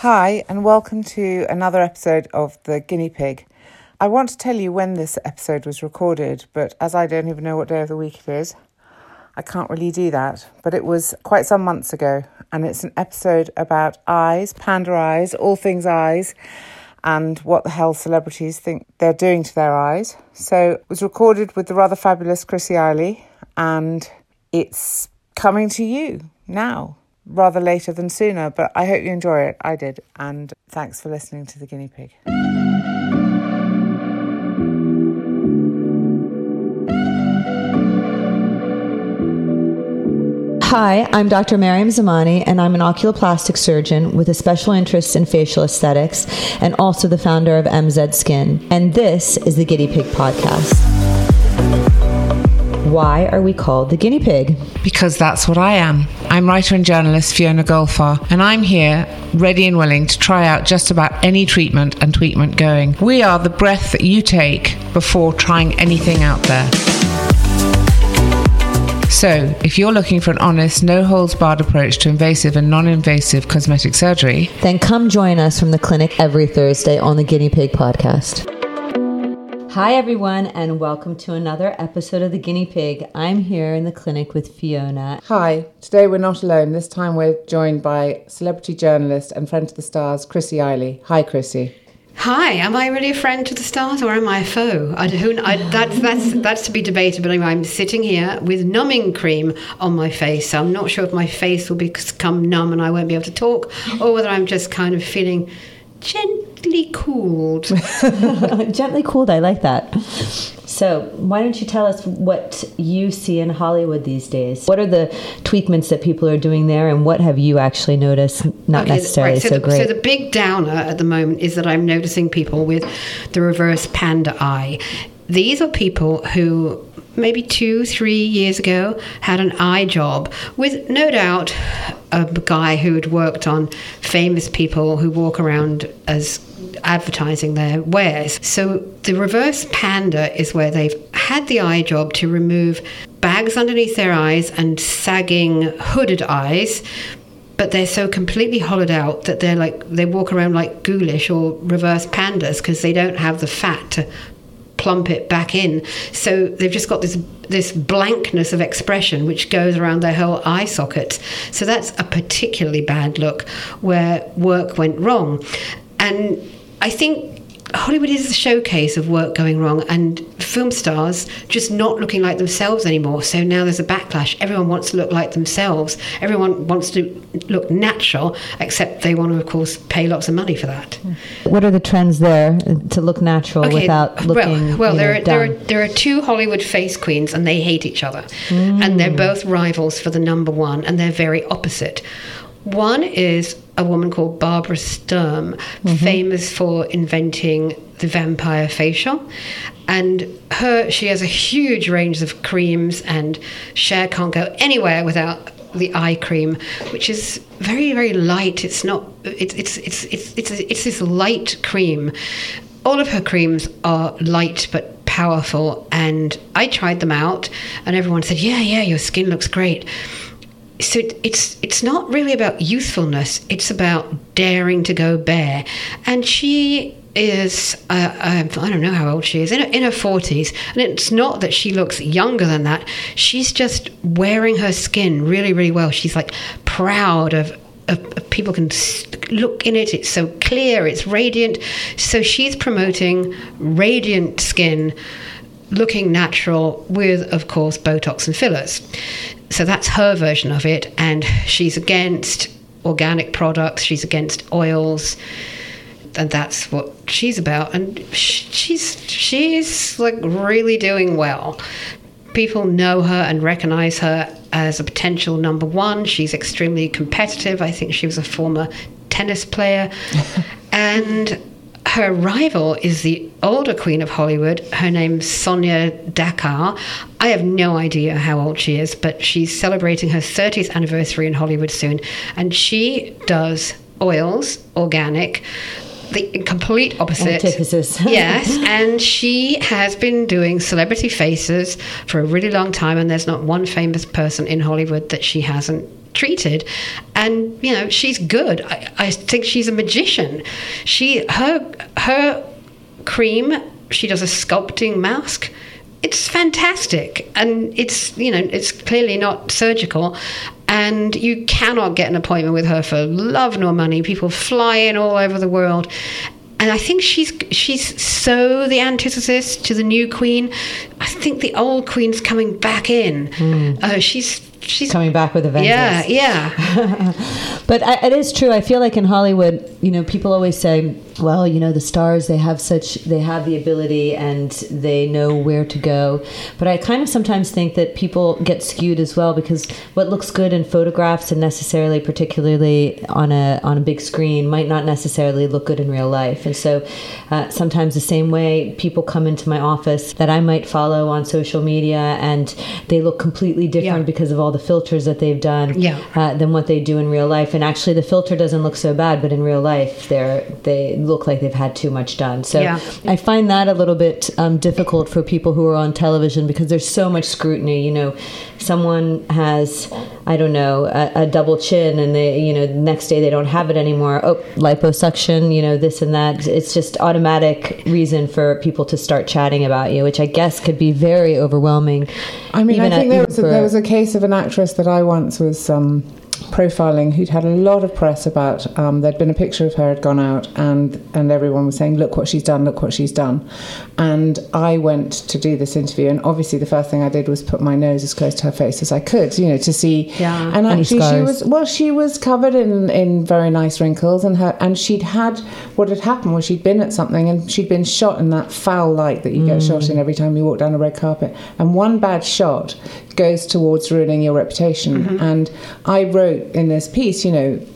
Hi, and welcome to another episode of The Guinea Pig. I want to tell you when this episode was recorded, but as I don't even know what day of the week it is, I can't really do that. But it was quite some months ago, and it's an episode about eyes, panda eyes, all things eyes, and what the hell celebrities think they're doing to their eyes. So it was recorded with the rather fabulous Chrissy Iley, and it's coming to you now rather later than sooner, but I hope you enjoy it. I did, and thanks for listening to The Guinea Pig. Hi, I'm Dr. Maryam Zamani, and I'm an oculoplastic surgeon with a special interest in facial aesthetics and also the founder of MZ Skin. And this is the Guinea Pig Podcast. Why are we called the guinea pig? Because that's what I am. I'm writer and journalist Fiona Golfar, and I'm here ready and willing to try out just about any treatment and treatment going. We are the breath that you take before trying anything out there. So, if you're looking for an honest, no holds barred approach to invasive and non invasive cosmetic surgery, Then come join us from the clinic every Thursday on the Guinea Pig Podcast. Hi, everyone, and welcome to another episode of the Guinea Pig. I'm here in the clinic with Fiona. Hi, today we're not alone. This time we're joined by celebrity journalist and friend to the stars, Chrissy Iley. Hi, Chrissy. Hi, am I really a friend to the stars or am I a foe? I, who, I, that's, that's, that's to be debated, but I'm sitting here with numbing cream on my face. So I'm not sure if my face will become numb and I won't be able to talk, or whether I'm just kind of feeling gently cooled. Gently cooled, I like that. So, why don't you tell us what you see in Hollywood these days? What are the tweakments that people are doing there, and what have you actually noticed not Okay, necessarily right, so, the, great? So the big downer at the moment is that I'm noticing people with the reverse panda eye. These are people who maybe two, three years ago had an eye job with no doubt a guy who had worked on famous people who walk around as advertising their wares. So the reverse panda is where they've had the eye job to remove bags underneath their eyes and sagging hooded eyes but they're so completely hollowed out that they're like they walk around like ghoulish or reverse pandas because they don't have the fat to plump it back in so they've just got this this blankness of expression which goes around their whole eye socket. so that's a particularly bad look where work went wrong and i think Hollywood is a showcase of work going wrong and film stars just not looking like themselves anymore. So now there's a backlash. Everyone wants to look like themselves. Everyone wants to look natural, except they want to, of course, pay lots of money for that. what are the trends there uh, to look natural without looking well, well there know, are there are there are two Hollywood face queens, and they hate each other, and they're mm. both rivals for the number one, and they're very opposite. One is a woman called Barbara Sturm, mm-hmm. famous for inventing the vampire facial. And her, she has a huge range of creams, and Cher can't go anywhere without the eye cream, which is very, very light. It's not. It's it's it's it's it's, it's this light cream. All of her creams are light but powerful, and I tried them out, and everyone said, "Yeah, yeah, your skin looks great." So it, it's it's not really about youthfulness. It's about daring to go bare, and she is uh, uh, I don't know how old she is in her, in her forties, and it's not that she looks younger than that. She's just wearing her skin really really well. She's like proud of of people can look in it. It's so clear. It's radiant. So she's promoting radiant skin looking natural with, of course, Botox and fillers. So that's her version of it, and she's against organic products. She's against oils, and that's what she's about. And she's she's like really doing well. People know her and recognize her as a potential number one. She's extremely competitive. I think she was a former tennis player, and her rival is the older queen of Hollywood. Her name's Sonya Dakar. I have no idea how old she is, but she's celebrating her 30th anniversary in Hollywood soon. And she does oils, organic, the complete opposite. Antithesis. yes, and she has been doing celebrity faces for a really long time, and there's not one famous person in Hollywood that she hasn't treated. And you know she's good. I, I think she's a magician. She her her cream she does a sculpting mask. It's fantastic. And it's you know it's clearly not surgical. And you cannot get an appointment with her for love nor money. People fly in all over the world. And I think she's she's so the antithesis to the new queen. I think the old queen's coming back in. Mm. Uh, she's she's coming back with a vengeance. Yeah, yeah. but I, it is true. I feel like in Hollywood, you know, people always say, "Well, you know, the stars they have such they have the ability and they know where to go." But I kind of sometimes think that people get skewed as well because what looks good in photographs and necessarily, particularly on a on a big screen, might not necessarily look good in real life. And so, uh, sometimes the same way people come into my office that I might follow on social media and they look completely different yeah. because of all the filters that they've done yeah. uh, than what they do in real life. And actually, the filter doesn't look so bad, but in real life, they they look like they've had too much done. So yeah. I find that a little bit um, difficult for people who are on television because there's so much scrutiny. You know, someone has I don't know a, a double chin, and they you know the next day they don't have it anymore. Oh, liposuction, you know this and that. It's just automatic reason for people to start chatting about you, which I guess could be very overwhelming. I mean, I think there was, a, there was a case of an actress that I once was um, profiling who'd had a lot of press about um, there'd been a picture of her had gone out and and everyone was saying look what she's done look what she's done and I went to do this interview and obviously the first thing I did was put my nose as close to her face as I could you know to see yeah. and actually she was well she was covered in in very nice wrinkles and her and she'd had what had happened was she'd been at something and she'd been shot in that foul light that you mm. get shot in every time you walk down a red carpet and one bad shot goes towards ruining your reputation mm-hmm. and I wrote in this piece, you know,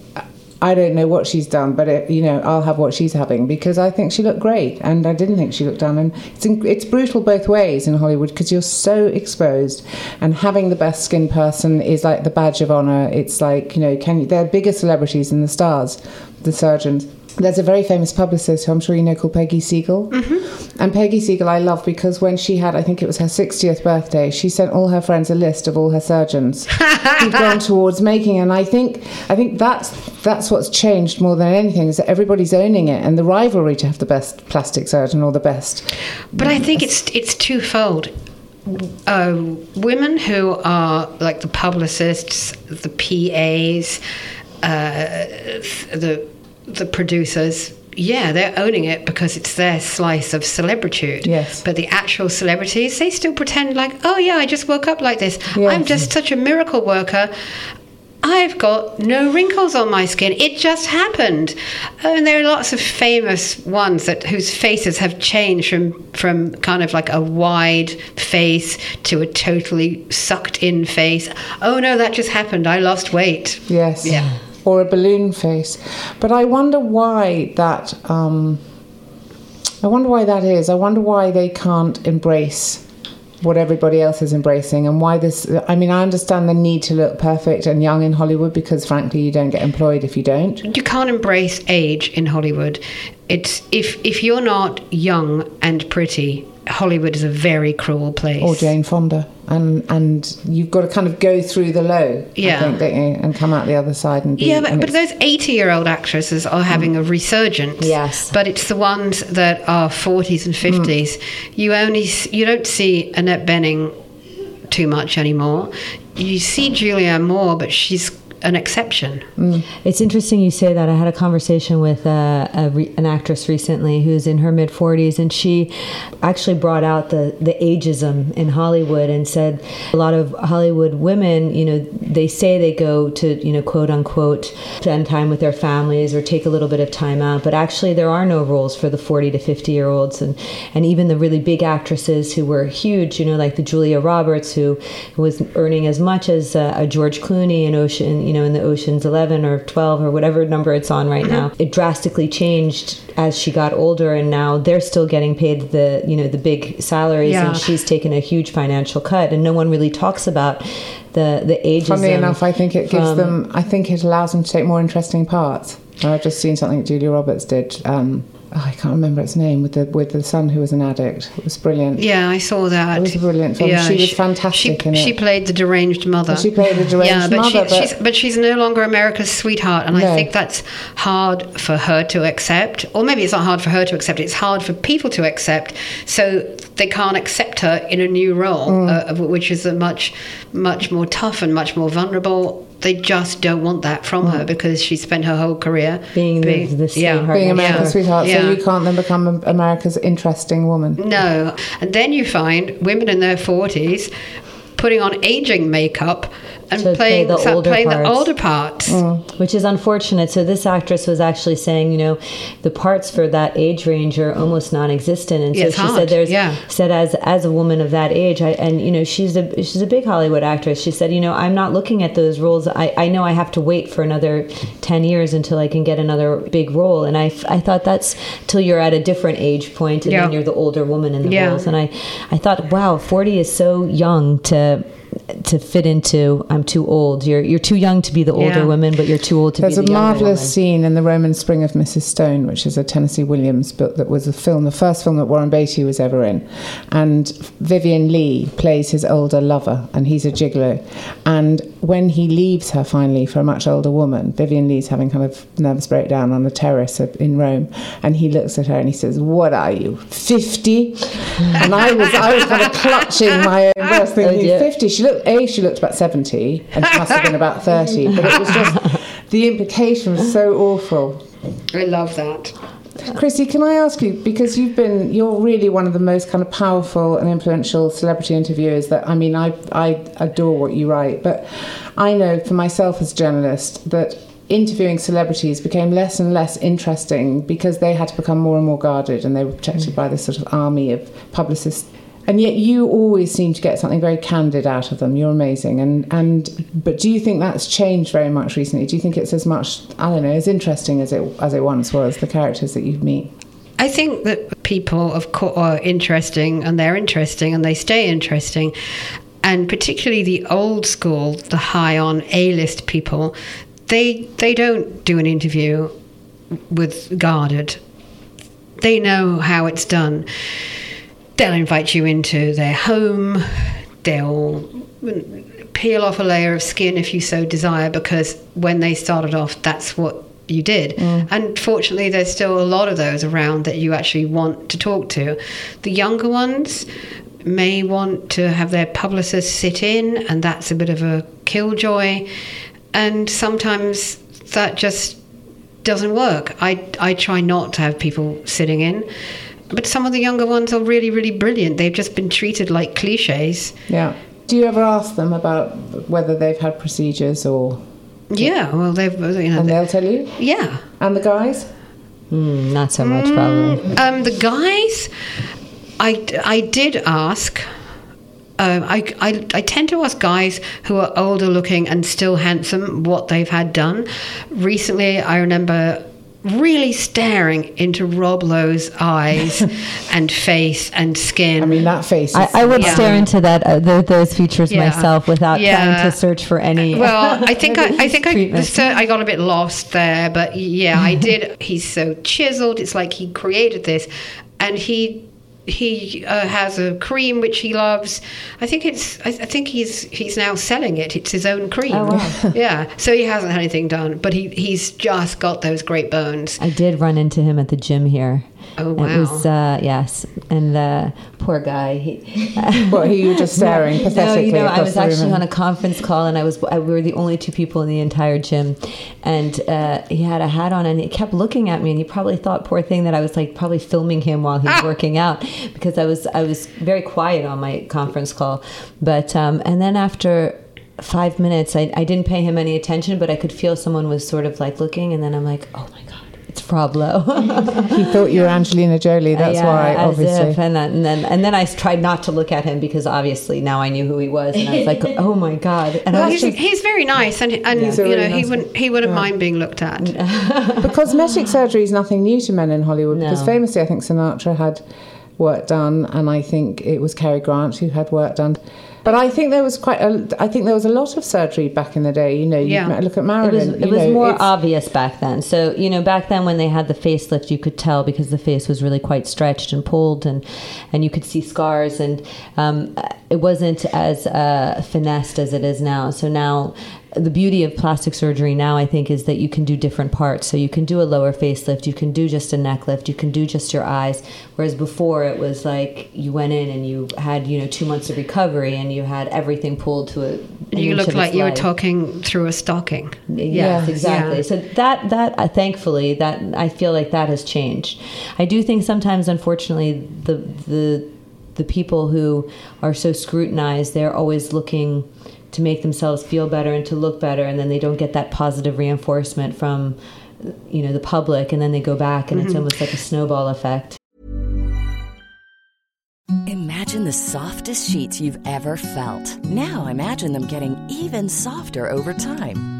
I don't know what she's done, but it, you know, I'll have what she's having because I think she looked great, and I didn't think she looked done. And it's it's brutal both ways in Hollywood because you're so exposed, and having the best skin person is like the badge of honor. It's like you know, can you, they're bigger celebrities than the stars, the surgeons there's a very famous publicist who I'm sure you know called Peggy Siegel. Mm-hmm. And Peggy Siegel I love because when she had, I think it was her 60th birthday, she sent all her friends a list of all her surgeons who'd gone towards making. And I think, I think that's that's what's changed more than anything is that everybody's owning it and the rivalry to have the best plastic surgeon or the best. But I think it's it's twofold. Uh, women who are like the publicists, the PAs, uh, the the producers yeah, they're owning it because it's their slice of celebritude. Yes. But the actual celebrities, they still pretend like, oh, yeah, I just woke up like this. Yes. I'm just such a miracle worker. I've got no wrinkles on my skin. It just happened. Oh, and there are lots of famous ones that whose faces have changed from from kind of like a wide face to a totally sucked in face. Oh no, that just happened. I lost weight. Yes. Yeah or a balloon face. But I wonder why that. Um, I wonder why that is. I wonder why they can't embrace what everybody else is embracing and why this I mean I understand the need to look perfect and young in Hollywood because frankly you don't get employed if you don't. You can't embrace age in Hollywood. It's if if you're not young and pretty Hollywood is a very cruel place. Or Jane Fonda, and and you've got to kind of go through the low, yeah, I think, and come out the other side and be, yeah. But, but those eighty-year-old actresses are having mm. a resurgence. Yes, but it's the ones that are forties and fifties. Mm. You only you don't see Annette Bening too much anymore. You see Julia Moore, but she's an exception. It's interesting you say that. I had a conversation with uh, a re- an actress recently who's in her mid 40s, and she actually brought out the, the ageism in Hollywood and said a lot of Hollywood women, you know, they say they go to, you know, quote unquote, spend time with their families or take a little bit of time out, but actually there are no roles for the 40 to 50 year olds. And, and even the really big actresses who were huge, you know, like the Julia Roberts, who was earning as much as uh, a George Clooney in Ocean, you know, in the Ocean's 11 or 12 or whatever number it's on right now. It drastically changed as she got older, and now they're still getting paid the, you know, the big salaries, Yeah. and she's taken a huge financial cut, and no one really talks about the the ageism. Funny enough, I think it gives them. I think it allows them to take more interesting parts. I've just seen something Julia Roberts did. Um, oh, I can't remember its name with the with the son who was an addict. It was brilliant. Yeah, I saw that. It was a brilliant film. Yeah, She was fantastic she, in it. She played the deranged mother. She played the deranged yeah, but mother, She, but- she's, but she's no longer America's sweetheart, and No. I think that's hard for her to accept. Or maybe it's not hard for her to accept. It's hard for people to accept. So they can't accept her in a new role, Mm. uh, which is a much, much more tough and much more vulnerable. They just don't want that from Mm. her because she spent her whole career Being the- the sweetheart Being America's Yeah. sweetheart, Yeah. so you can't then become America's interesting woman. No. And then you find women in their 40s putting on aging makeup and To play the so- older playing the parts. older parts. Mm, which is unfortunate. So this actress was actually saying, you know, the parts for that age range are almost non-existent, and so it's she hard, said, "There's yeah. said as as a woman of that age, I, and you know, she's a she's a big Hollywood actress. She said, you know, I'm not looking at those roles. I I know I have to wait for another ten years until I can get another big role, and I I thought that's till you're at a different age point, and Yeah. then you're the older woman in the Yeah. roles, and I I thought, wow, 40 is so young to. To fit into, I'm too old. You're you're too young to be the older Yeah. woman, but you're too old to There's be a the younger marvelous woman. scene in the Roman Spring of Mrs. Stone, which is a Tennessee Williams book that was a film, the first film that Warren Beatty was ever in. And Vivien Leigh plays his older lover, and he's a gigolo. And when he leaves her finally for a much older woman, Vivien Leigh's having kind of nervous breakdown on a terrace in Rome, and he looks at her and he says, "What are you, 50?" And I was, I was kind of clutching my own breast, thinking, 50. She looked, a, she looked about 70, and she must have been about 30. But it was just the implication was so awful. I love that. Chrissy, can I ask you because you've been you're really one of the most kind of powerful and influential celebrity interviewers that I mean I I adore what you write, but I know for myself as a journalist that interviewing celebrities became less and less interesting because they had to become more and more guarded and they were protected by this sort of army of publicists. And yet you always seem to get something very candid out of them. You're amazing. And and but do you think that's changed very much recently? Do you think it's as much I don't know, as interesting as it as it once was, the characters that you meet? I think that people, of course, are interesting and they're interesting and they stay interesting. And particularly the old school, the high on A list people, they, they don't do an interview with guarded. They know how it's done. They'll invite you into their home, they'll peel off a layer of skin if you so desire, because when they started off, that's what you did. Mm. And fortunately, there's still a lot of those around that you actually want to talk to. The younger ones may want to have their publicist sit in, and that's a bit of a killjoy. And sometimes that just doesn't work. I, I try not to have people sitting in. But some of the younger ones are really, really brilliant. They've just been treated like cliches. Yeah. Do you ever ask them about whether they've had procedures or Yeah, well, they've, you know, and they'll tell you? yeah. And the guys? Mm, not so much, probably. Um, the guys, I, I did ask. Um, I, I, I tend to ask guys who are older looking and still handsome what they've had done. Recently, I remember really staring into Rob Lowe's eyes and face and skin. I mean that face is I, I would Yeah. stare into that uh, th those features Yeah. myself without Yeah. trying to search for any. Well, I think I, I think I, treatment. so I got a bit lost there, but yeah, I did. He's so chiseled. It's like he created this, and he he uh, has a cream which he loves. I think it's. I, I think he's he's now selling it. It's his own cream. Oh, wow. yeah. So he hasn't had anything done, but he he's just got those great bones. I did run into him at the gym here. Oh, It wow. was uh, yes, and the poor guy. He, What, he was just staring no, pathetically you know, I was the room actually on a conference call, and I was I, we were the only two people in the entire gym, and uh, he had a hat on, and he kept looking at me, and he probably thought, poor thing, that I was like probably filming him while he was working out because I was I was very quiet on my conference call, but um, and then after. Five minutes. I, I didn't pay him any attention, but I could feel someone was sort of like looking, and then I'm like, "Oh my god, it's Rob Lowe." He thought you were Angelina Jolie. That's Yeah, why, as obviously. if, and, then, and then and then I tried not to look at him because obviously now I knew who he was, and I was like, "Oh my god!" And I was he's, just, he's very nice, and and He's a you know really he wouldn't he wouldn't mind being looked at. But cosmetic surgery is nothing new to men in Hollywood because famously, I think Sinatra had work done, and I think it was Cary Grant who had work done. But I think there was quite a. I think there was a lot of surgery back in the day. You know, you Yeah. look at it Marilyn. was, you it was know, more obvious back then. So you know, back then when they had the facelift, you could tell because the face was really quite stretched and pulled, and and you could see scars, and um, it wasn't as uh, finessed as it is now. So now. The beauty of plastic surgery now, I think, is that you can do different parts. So you can do a lower facelift, you can do just a neck lift, you can do just your eyes. Whereas before, it was like you went in and you had, you know, two months of recovery and you had everything pulled to a. an You inch look of like its you were talking through a stocking. Yes, exactly. yeah. So that that uh, thankfully that I feel like that has changed. I do think sometimes, unfortunately, the the the people who are so scrutinized, they're always looking to make themselves feel better and to look better, and then they don't get that positive reinforcement from you know the public, and then they go back, and it's mm-hmm. almost like a snowball effect. Imagine the softest sheets you've ever felt. Now imagine them getting even softer over time.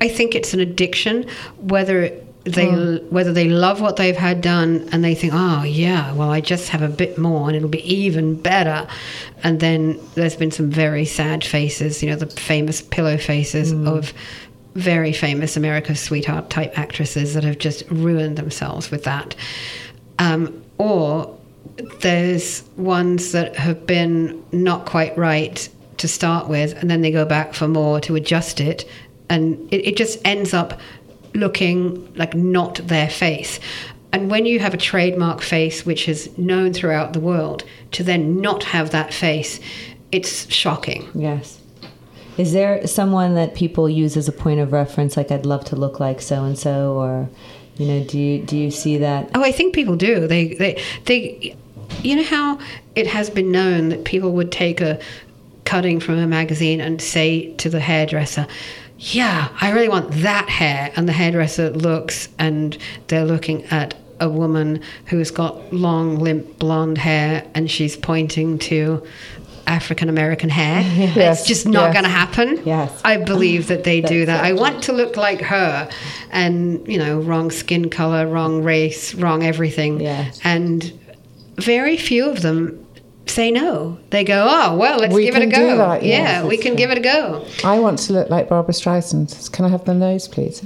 I think it's an addiction, whether they whether they love what they've had done and they think, oh yeah, well I just have a bit more and it'll be even better, and then there's been some very sad faces, you know, the famous pillow faces of very famous America's Sweetheart type actresses that have just ruined themselves with that, um, or there's ones that have been not quite right to start with, and then they go back for more to adjust it, and it, it just ends up looking like not their face. And when you have a trademark face which is known throughout the world, to then not have that face, it's shocking. Yes. Is there someone that people use as a point of reference, like I'd love to look like so and so, or you know, do you do you see that? Oh, I think people do. They, they, they. You know how it has been known that people would take a cutting from a magazine and say to the hairdresser, "Yeah, I really want that hair," and the hairdresser looks and they're looking at a woman who's got long, limp blonde hair, and she's pointing to. African American hair. Yes, It's just not yes. going to happen. Yes. I believe that they do that. I want to look like her, and you know, wrong skin color, wrong race, wrong everything. Yes. And very few of them say no. They go, "Oh, well, let's We give it a go." do that, yes, yeah, we can true. give it a go. I want to look like Barbra Streisand. Can I have the nose, please?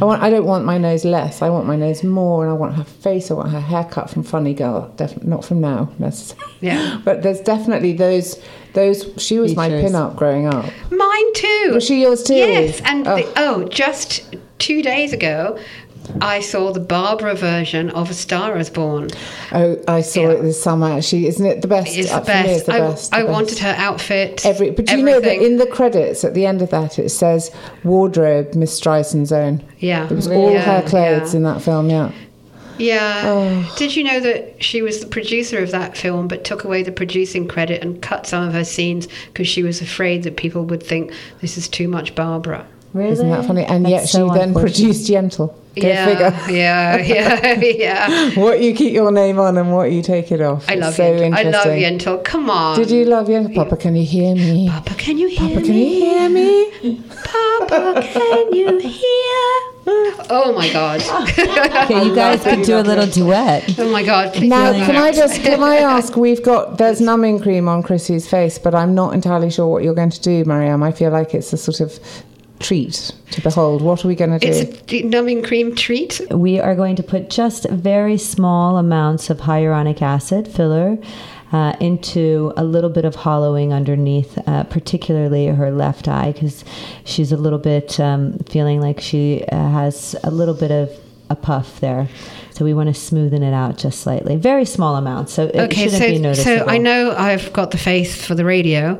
I want. I don't want my nose less. I want my nose more, and I want her face. I want her haircut from Funny Girl. Definitely not from now necessarily. Yeah. But there's definitely those. Those. She was my pin-up growing up. Mine too. Was she yours too? Yes, and Oh. the, oh, just two days ago, I saw the Barbara version of A Star Is Born. Oh, I saw Yeah. it this summer. She isn't it the best? It's the best. it's the I, best. the I best. wanted her outfit. Every, but do you know that in the credits at the end of that it says wardrobe Miss Streisand's own. Yeah. It was all Yeah, her clothes yeah. in that film. Yeah. Yeah. Oh. Did you know that she was the producer of that film, but took away the producing credit and cut some of her scenes because she was afraid that people would think this is too much Barbara? Really? Isn't that funny? And That's yet so she then unfortunate. produced Yentl. Go yeah, figure. yeah, yeah, yeah. What you keep your name on and what you take it off. I It's love so Yentl. I love interesting. Yentl. Come on. Did you love Yentl? Papa, can you hear me? Papa, can you hear me? Papa, can you hear me? Papa, can you hear? Oh my god. Okay, you guys could do a little duet. oh my god. Please Now, don't can I just can I ask? We've got there's numbing cream on Chrissy's face, but I'm not entirely sure what you're going to do, Maryam. I feel like it's a sort of treat to behold. What are we going to do? It's a numbing cream treat. We are going to put just very small amounts of hyaluronic acid filler uh, into a little bit of hollowing underneath, uh, particularly her left eye, because she's a little bit um, feeling like she uh, has a little bit of a puff there. So we want to smoothen it out just slightly. Very small amounts, so it Okay, shouldn't be so noticeable. so I know I've got the face for the radio,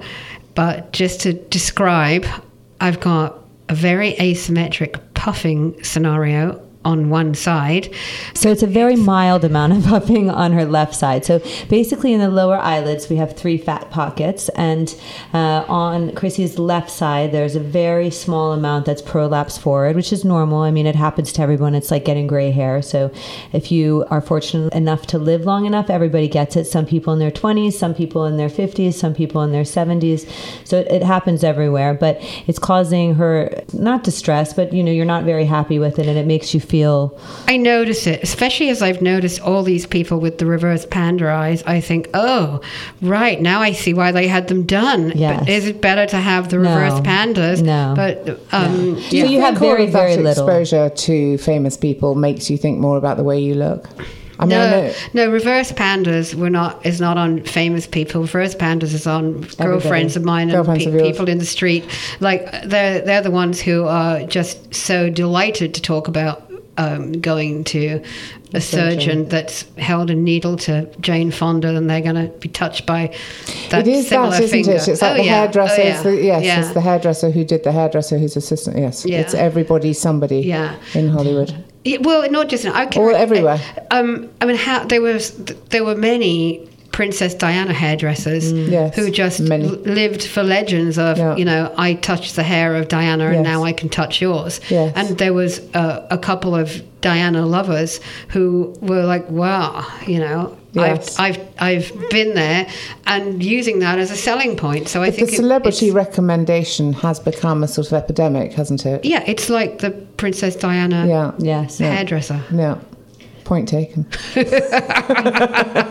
but just to describe, I've got a very asymmetric puffing scenario on one side. So it's a very mild amount of puffing on her left side. So basically, in the lower eyelids, we have three fat pockets, and uh, on Chrissy's left side, there's a very small amount that's prolapsed forward, which is normal. I mean, it happens to everyone. It's like getting gray hair. So if you are fortunate enough to live long enough, everybody gets it. Some people in their 20s, some people in their 50s, some people in their 70s. So it, it happens everywhere, but it's causing her not distress, but you know, you're not very happy with it, and it makes you feel I notice it, especially as I've noticed all these people with the reverse panda eyes. I think, oh, right, now I see why they had them done. Yes. But is it better to have the reverse No. pandas? No. But um, Do So you have think very, very little. exposure to famous people makes you think more about the way you look. I mean, No, no, reverse pandas were not is not on famous people. Reverse pandas is on girlfriends of mine and pe- of people in the street. Like they're they're the ones who are just so delighted to talk about um, going to a surgeon that's held a needle to Jane Fonda, and they're going to be touched by that it is similar that, isn't finger. it? It's like Oh, the yeah. hairdresser. Oh, It's the, yes, yeah. it's the hairdresser who did the hairdresser whose assistant. Yes, Yeah. it's everybody, somebody Yeah. in Hollywood. Yeah, well, not just I can, All everywhere. Um, I mean, how there was there were many Princess Diana hairdressers Mm. Yes, who just many. l- lived for legends of Yeah. you know I touched the hair of Diana and now I can touch yours. Yes. And there was uh, a couple of Diana lovers who were like, wow, you know. Yes. I've, I've I've been there and using that as a selling point. So I But the think it- celebrity it's- recommendation has become a sort of epidemic, hasn't it? yeah, it's like the Princess Diana Yeah. yes. hairdresser. Yeah. Point taken.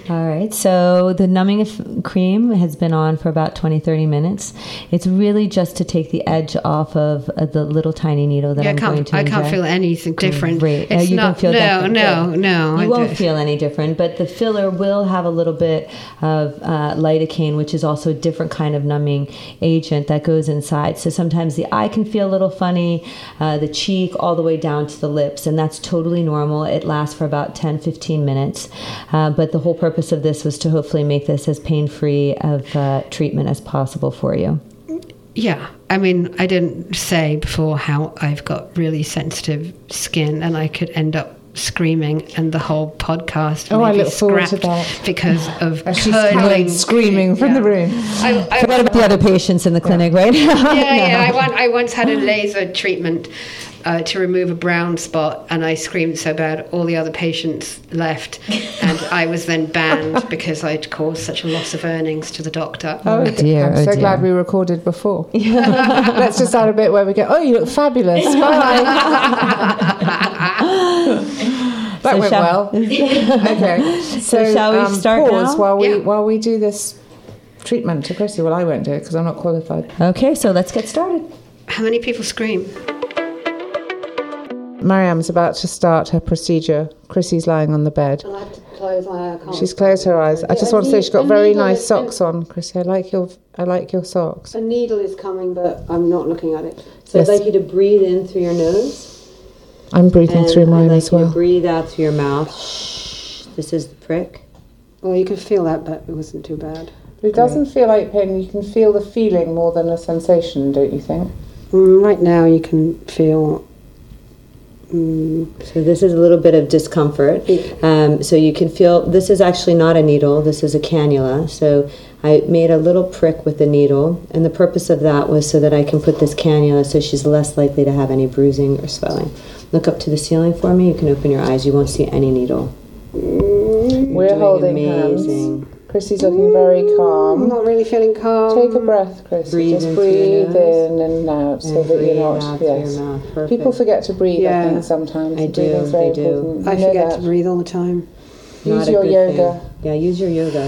All right, so the numbing of cream has been on for about 20, 30 minutes. It's really just to take the edge off of uh, the little tiny needle that Yeah, I I'm going can't. to I can't feel anything different. Great. Uh, It's you not. don't feel no, different. no, Good. no. You I won't do- feel any different, but the filler will have a little bit of uh, lidocaine, which is also a different kind of numbing agent that goes inside. So sometimes the eye can feel a little funny, uh, the cheek, all the way down to the lips, and that's totally normal. It lasts for about 10, 15 minutes. Uh, but the whole purpose of this was to hopefully make this as pain free of uh, treatment as possible for you. Yeah, I mean, I didn't say before how I've got really sensitive skin, and I could end up screaming, and the whole podcast. Oh, I look forward to that. because of As she's screaming from Yeah. the room. I, I, Forget about the other patients in the clinic, right? yeah, yeah. I, want, I once had a laser treatment uh, to remove a brown spot, and I screamed so bad all the other patients left, and I was then banned because I'd caused such a loss of earnings to the doctor. Oh, dear, I'm oh, so dear. glad we recorded before. Let's just add a bit where we go, oh, you look fabulous. Bye. that So went shall- well. okay. So, um, shall we start pause now? while we Yeah. while we do this treatment to Chrissy. Well, I won't do it because I'm not qualified. Okay, so let's get started. How many people scream? Maryam's about to start her procedure. Chrissy's lying on the bed. I have to close my eye. She's closed her eyes. I just want to say she's got very nice socks on, Chrissy. I like your I like your socks. A needle is coming, but I'm not looking at it. So I'd like you to breathe in through your nose. I'm breathing and through mine I'd like as you to well. breathe out through your mouth. Shh. This is the prick. Well, you can feel that, but it wasn't too bad. It doesn't feel like pain. You can feel the feeling more than a sensation, don't you think? Mm, right now, you can feel So this is a little bit of discomfort. Um, so you can feel this is actually not a needle. This is a cannula. So I made a little prick with the needle, and the purpose of that was so that I can put this cannula so she's less likely to have any bruising or swelling. Look up to the ceiling for me. You can open your eyes. You won't see any needle. We're Doing holding amazing. hands. Chrissy's looking very calm. I'm not really feeling calm. Take a breath, Chris. Breathe Just in through your breathe in and out so And that you're not. through Yes. mouth. People forget to breathe. I think sometimes. I do, Breathing's very they do. important. I You forget that. to breathe all the time. Use Not a your good yoga. thing. Yeah, use your yoga.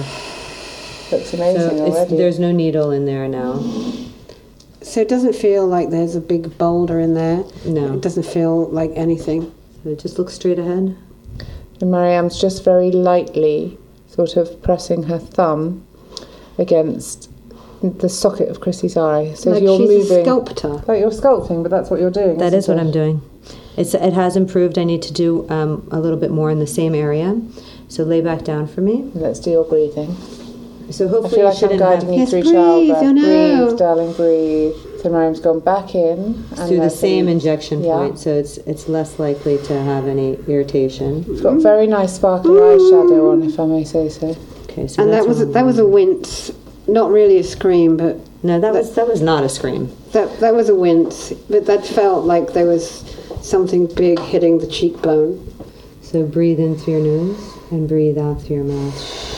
Looks So amazing it's, already. there's no needle in there now. So it doesn't feel like there's a big boulder in there. No. It doesn't feel like anything. So just look straight ahead. And Maryam's just very lightly sort of pressing her thumb against the socket of Chrissy's eye. So like you're she's moving. a sculptor. Like you're sculpting, but that's what you're doing. That isn't is what it? I'm doing. It's, it has improved. I need to do um, a little bit more in the same area. So lay back down for me. Let's do your breathing. So I hopefully feel you like I'm shouldn't guiding have you Yes, through breathe, childbirth. you know. Breathe, darling, breathe. So Maryam's gone back in. And through the letting- same injection Yeah. point, so it's it's less likely to have any irritation. It's got very nice sparkly eyeshadow on, if I may say so. Okay, so And that was a, that was a wince, not really a scream, but no, that was that was not a scream. that that was a wince. But that felt like there was something big hitting the cheekbone. So breathe in through your nose and breathe out through your mouth.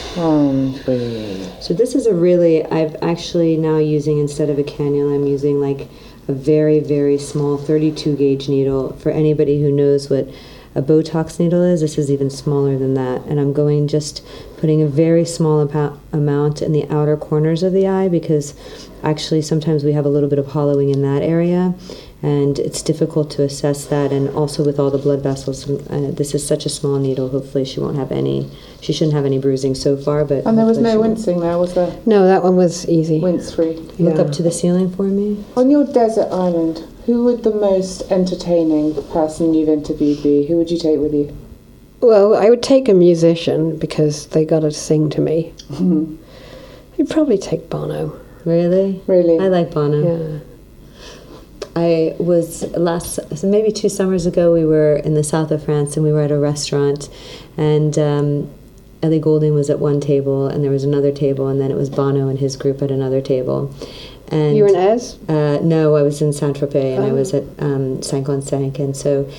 So this is a really I've actually now using instead of a cannula, I'm using like a very very small 32 gauge needle. For anybody who knows what a Botox needle is, this is even smaller than that. And I'm going just putting a very small amou- amount in the outer corners of the eye because actually sometimes we have a little bit of hollowing in that area. And it's difficult to assess that, and also with all the blood vessels, uh, this is such a small needle. Hopefully, she won't have any. She shouldn't have any bruising so far. But And there was no wincing there, was there? No, that one was easy. Wince free. Look Yeah. up to the ceiling for me. On your desert island, who would the most entertaining person you've interviewed be? Who would you take with you? Well, I would take a musician because they got to sing to me. I'd probably take Bono. Really? Really? I like Bono. Yeah. I was last, so maybe two summers ago, we were in the south of France and we were at a restaurant, and um, Ellie Goulding was at one table, and there was another table, and then it was Bono and his group at another table. And You were in Ez? Uh, no, I was in Saint Tropez and I was at um, Saint Gonçalves, and so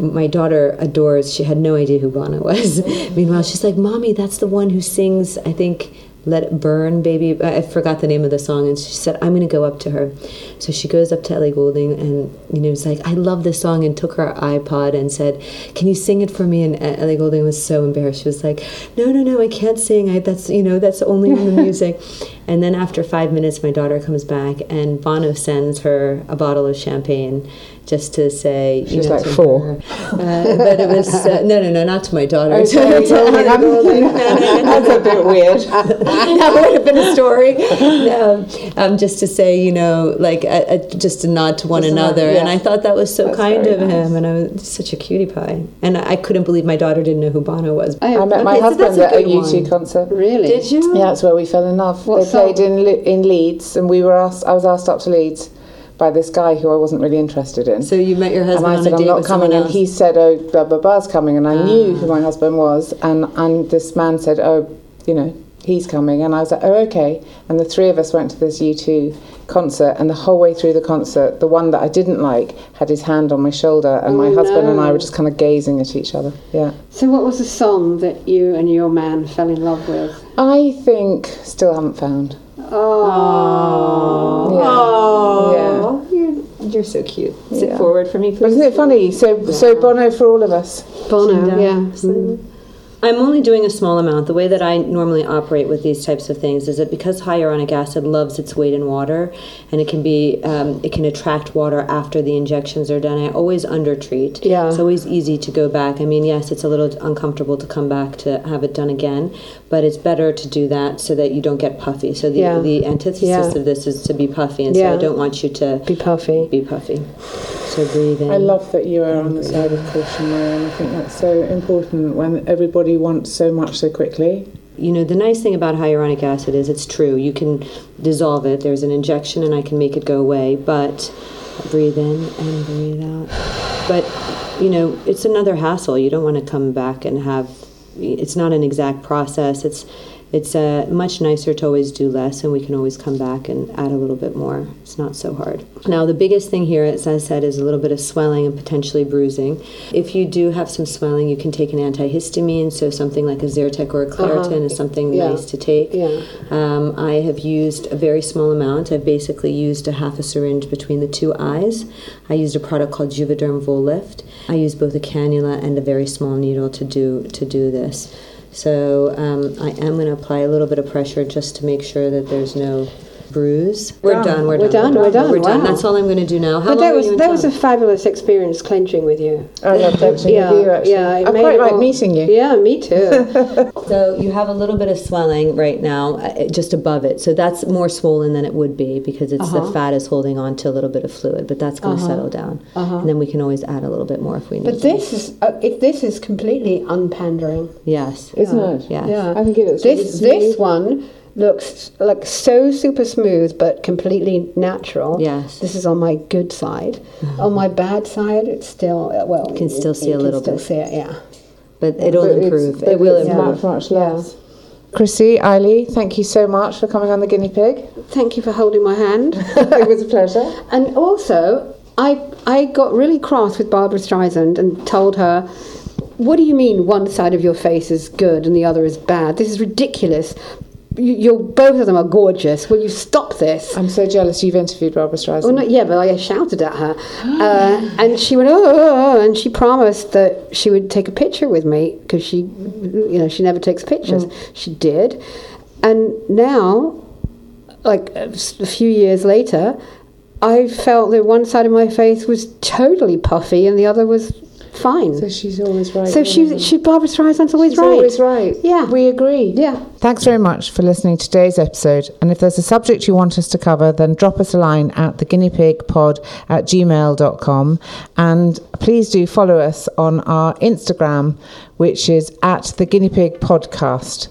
my daughter adores. She had no idea who Bono was. Meanwhile, she's like, "Mommy, that's the one who sings." I think. Let It Burn, baby. I forgot the name of the song, and she said, I'm going to go up to her. So she goes up to Ellie Goulding and, you know, was like, I love this song, and took her iPod and said, Can you sing it for me? And uh, Ellie Goulding was so embarrassed. She was like, No, no, no, I can't sing. I, that's, you know, that's only in the music. and then after five minutes, my daughter comes back, and Bono sends her a bottle of champagne just to say, you was know, like four. Uh, but it was, uh, no, no, no, not to my daughter. Okay. That's a bit weird. that would have been a story. No, um, just to say, you know, like a, just a nod to one Just another, and. I thought that was so That's kind of nice. him, and I was such a cutie pie, and I couldn't believe my daughter didn't know who Bono was. I met my Okay, so husband a at a good U2 one. concert. Really? Did you? Yeah, that's where we fell in love. What they played in Le- in Leeds, and we were asked. I was asked up to Leeds by this guy who I wasn't really interested in. So you met your husband. and I said, I'm not coming. And he said, Oh, blah, blah, blah's coming. And I knew who ah. my husband was. And, and this man said, Oh, you know, he's coming. And I was like, Oh, okay. And the three of us went to this U2 concert. And the whole way through the concert, the one that I didn't like had his hand on my shoulder. And my Oh, husband and I were just kind of gazing at each other. Yeah. So, what was the song that you and your man fell in love with? I think still haven't found. Oh, Yeah. Oh. Yeah. Oh, you're, you're so cute. Sit Yeah. forward for me, please. Isn't it funny? So, so Bono for all of us. Bono, yeah. I'm only doing a small amount. The way that I normally operate with these types of things is that because hyaluronic acid loves its weight in water, and it can be um, it can attract water after the injections are done. I always undertreat. Yeah. it's always easy to go back. I mean, yes, it's a little uncomfortable to come back to have it done again, but it's better to do that so that you don't get puffy. So the Yeah. the antithesis Yeah. of this is to be puffy, and so I don't want you to Be puffy. be puffy. So breathe in. I love that you are on the side of caution, Marianne. I think that's so important when everybody wants so much so quickly. you know, the nice thing about hyaluronic acid is it's true. You can dissolve it. There's an injection, and I can make it go away. But breathe in and breathe out. But you know, it's another hassle. You don't want to come back and have. It's not an exact process. It's it's uh, much nicer to always do less, and we can always come back and add a little bit more. It's not so hard. Now, the biggest thing here, as I said, is a little bit of swelling and potentially bruising. If you do have some swelling, you can take an antihistamine, so something like a Zyrtec or a Claritin Uh-huh. is something Yeah. nice to take. Yeah. Um, I have used a very small amount. I've basically used a half a syringe between the two eyes. I used a product called Juvederm Volift. I use both a cannula and a very small needle to do to do this. So um, I am going to apply a little bit of pressure just to make sure that there's no bruise. We're Done. done. We're, We're done, we're done, We're done. wow. That's all I'm going to do now. How But that were was you in that was a fabulous experience clenching with you. I love that Yeah, with you, actually. yeah. I made quite it like all- meeting you. Yeah, me too. So you have a little bit of swelling right now, uh, just above it. So that's more swollen than it would be because it's Uh-huh. the fat is holding on to a little bit of fluid, but that's going to settle down, and then we can always add a little bit more if we need. Uh-huh. but this is uh, if this is completely unpandering. yes, Isn't it? yes. Yeah, I think it is. this really this one looks like so super smooth but completely natural. Yes. this is on my good side. On my bad side, it's still uh, well. can still see a can little still bit. See it, yeah. but it'll But improve. It will it's improve. Much, much less. Chrissy, Iley, thank you so much for coming on the guinea pig. Thank you for holding my hand. it was a pleasure. And also, I I got really cross with Barbra Streisand and told her, "What do you mean one side of your face is good and the other is bad? This is ridiculous. You, you're both of them are gorgeous. Will you stop this?" I'm so jealous you've interviewed Barbra Streisand. Well, not yeah, but I shouted at her, uh, and she went, oh, oh, oh," and she promised that she would take a picture with me because she, you know, she never takes pictures. She did, and now, like a few years later, I felt that one side of my face was totally puffy and the other was fine. So she's always right. So she, she, Barbra Streisand's always right. She's right. always right. Yeah. We agree. Yeah. Thanks very much for listening to today's episode. And if there's a subject you want us to cover, then drop us a line at theguineapigpod at gmail.com. And please do follow us on our Instagram, which is at the guinea pig podcast.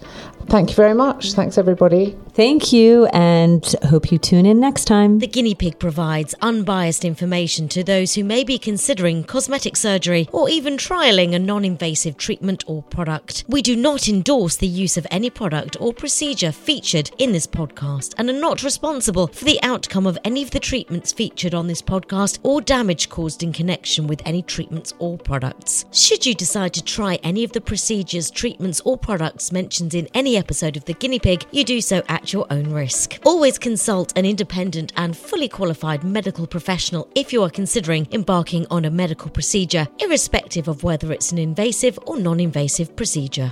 Thank you very much. Thanks, everybody. Thank you, and hope you tune in next time. The Guinea Pig provides unbiased information to those who may be considering cosmetic surgery or even trialing a non invasive treatment or product. We do not endorse the use of any product or procedure featured in this podcast and are not responsible for the outcome of any of the treatments featured on this podcast or damage caused in connection with any treatments or products. Should you decide to try any of the procedures, treatments, or products mentioned in episode of The Guinea Pig, you do so at your own risk. Always consult an independent and fully qualified medical professional if you are considering embarking on a medical procedure, irrespective of whether it's an invasive or non invasive procedure.